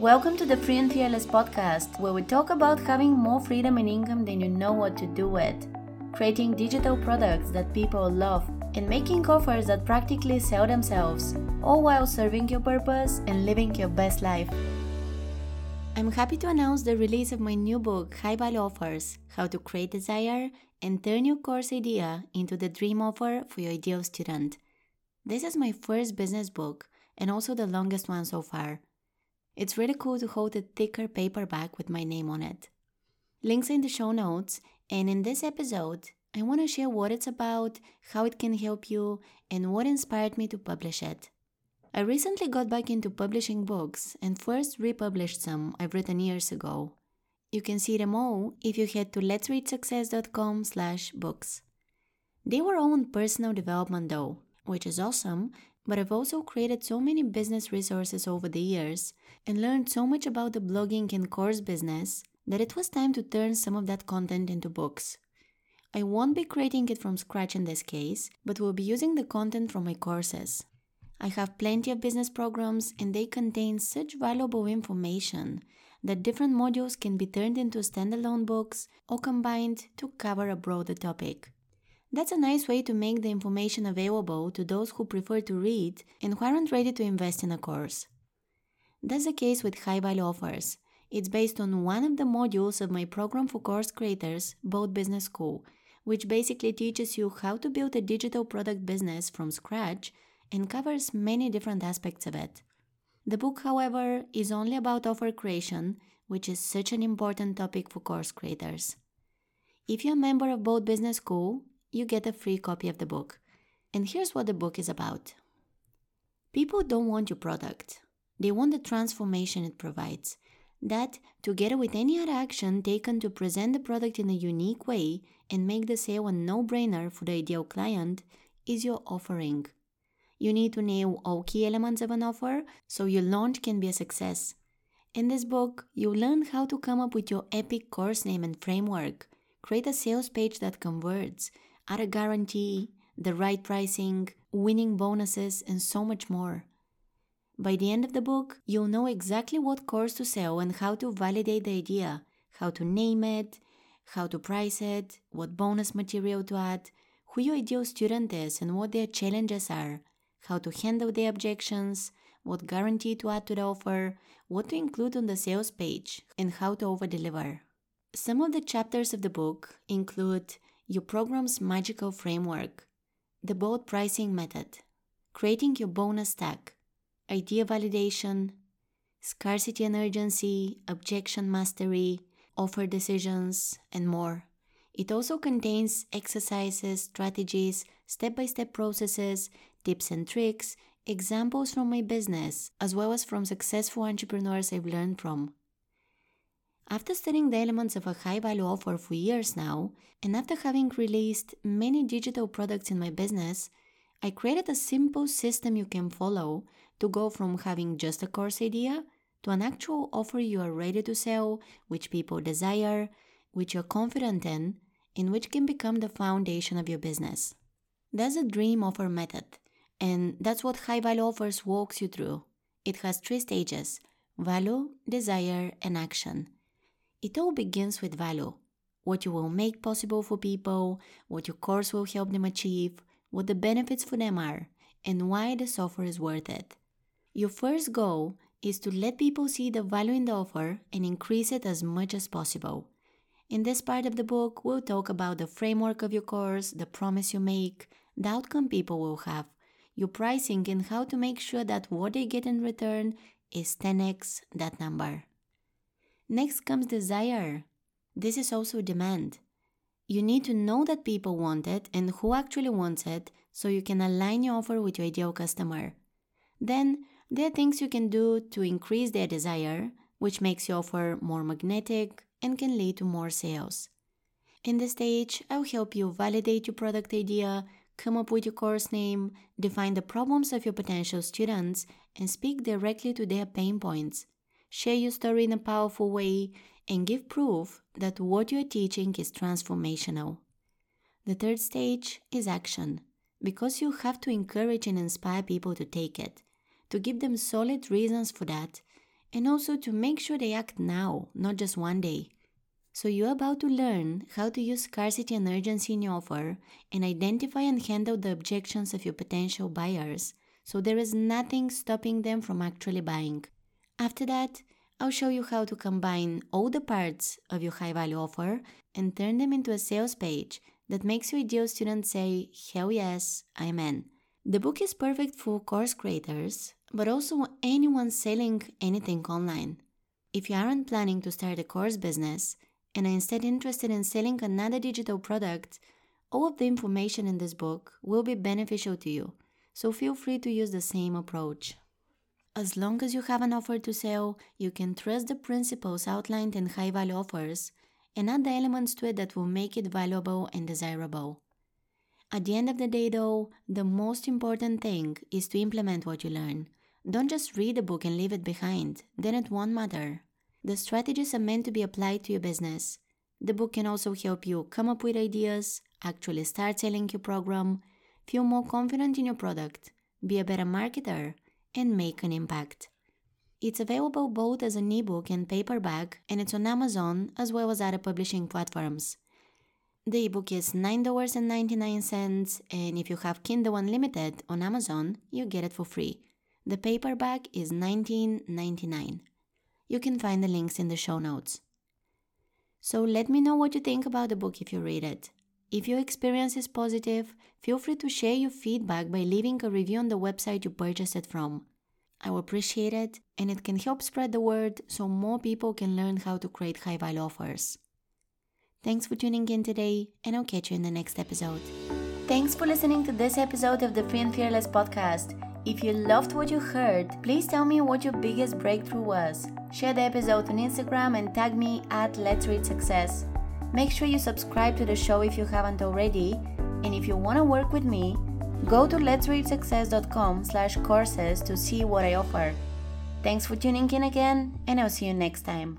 Welcome to the Free and Fearless podcast, where we talk about having more freedom and income than you know what to do with, creating digital products that people love, and making offers that practically sell themselves, all while serving your purpose and living your best life. I'm happy to announce the release of my new book, High Value Offers How to Create Desire and Turn Your Course Idea into the Dream Offer for Your Ideal Student. This is my first business book and also the longest one so far. It's really cool to hold a thicker paperback with my name on it. Links in the show notes, and in this episode, I want to share what it's about, how it can help you, and what inspired me to publish it. I recently got back into publishing books and first republished some I've written years ago. You can see them all if you head to letsreachsuccess.com slash books. They were all on personal development though, which is awesome but I've also created so many business resources over the years and learned so much about the blogging and course business that it was time to turn some of that content into books. I won't be creating it from scratch in this case, but will be using the content from my courses. I have plenty of business programs and they contain such valuable information that different modules can be turned into standalone books or combined to cover a broader topic. That's a nice way to make the information available to those who prefer to read and who aren't ready to invest in a course. That's the case with High Value Offers. It's based on one of the modules of my program for course creators, Bold Business School, which basically teaches you how to build a digital product business from scratch and covers many different aspects of it. The book, however, is only about offer creation, which is such an important topic for course creators. If you're a member of Bold Business School, you get a free copy of the book. And here's what the book is about People don't want your product, they want the transformation it provides. That, together with any other action taken to present the product in a unique way and make the sale a no brainer for the ideal client, is your offering. You need to nail all key elements of an offer so your launch can be a success. In this book, you learn how to come up with your epic course name and framework, create a sales page that converts, add a guarantee, the right pricing, winning bonuses, and so much more. By the end of the book, you'll know exactly what course to sell and how to validate the idea, how to name it, how to price it, what bonus material to add, who your ideal student is and what their challenges are, how to handle their objections, what guarantee to add to the offer, what to include on the sales page, and how to over deliver. Some of the chapters of the book include your program's magical framework, the bold pricing method, creating your bonus stack, idea validation, scarcity and urgency, objection mastery, offer decisions, and more. It also contains exercises, strategies, step by step processes, tips and tricks, examples from my business, as well as from successful entrepreneurs I've learned from. After studying the elements of a high value offer for years now, and after having released many digital products in my business, I created a simple system you can follow to go from having just a course idea to an actual offer you are ready to sell, which people desire, which you're confident in, and which can become the foundation of your business. That's a dream offer method, and that's what high value offers walks you through. It has three stages value, desire, and action. It all begins with value what you will make possible for people, what your course will help them achieve, what the benefits for them are, and why the offer is worth it. Your first goal is to let people see the value in the offer and increase it as much as possible. In this part of the book, we'll talk about the framework of your course, the promise you make, the outcome people will have, your pricing, and how to make sure that what they get in return is 10x that number. Next comes desire. This is also demand. You need to know that people want it and who actually wants it so you can align your offer with your ideal customer. Then, there are things you can do to increase their desire, which makes your offer more magnetic and can lead to more sales. In this stage, I'll help you validate your product idea, come up with your course name, define the problems of your potential students, and speak directly to their pain points share your story in a powerful way, and give proof that what you're teaching is transformational. The third stage is action, because you have to encourage and inspire people to take it, to give them solid reasons for that, and also to make sure they act now, not just one day. So you're about to learn how to use scarcity and urgency in your offer and identify and handle the objections of your potential buyers so there is nothing stopping them from actually buying. After that, I'll show you how to combine all the parts of your high value offer and turn them into a sales page that makes your ideal student say, Hell yes, I'm in. The book is perfect for course creators, but also anyone selling anything online. If you aren't planning to start a course business and are instead interested in selling another digital product, all of the information in this book will be beneficial to you, so feel free to use the same approach. As long as you have an offer to sell, you can trust the principles outlined in high value offers and add the elements to it that will make it valuable and desirable. At the end of the day, though, the most important thing is to implement what you learn. Don't just read a book and leave it behind, then it won't matter. The strategies are meant to be applied to your business. The book can also help you come up with ideas, actually start selling your program, feel more confident in your product, be a better marketer, and make an impact. It's available both as an ebook and paperback, and it's on Amazon as well as other publishing platforms. The ebook is $9.99, and if you have Kindle Unlimited on Amazon, you get it for free. The paperback is $19.99. You can find the links in the show notes. So let me know what you think about the book if you read it. If your experience is positive, feel free to share your feedback by leaving a review on the website you purchased it from. I will appreciate it, and it can help spread the word so more people can learn how to create high value offers. Thanks for tuning in today, and I'll catch you in the next episode. Thanks for listening to this episode of the Free and Fearless podcast. If you loved what you heard, please tell me what your biggest breakthrough was. Share the episode on Instagram and tag me at Let's Reach Success. Make sure you subscribe to the show if you haven't already, and if you want to work with me, go to letsreachsuccess.com slash courses to see what I offer. Thanks for tuning in again, and I'll see you next time.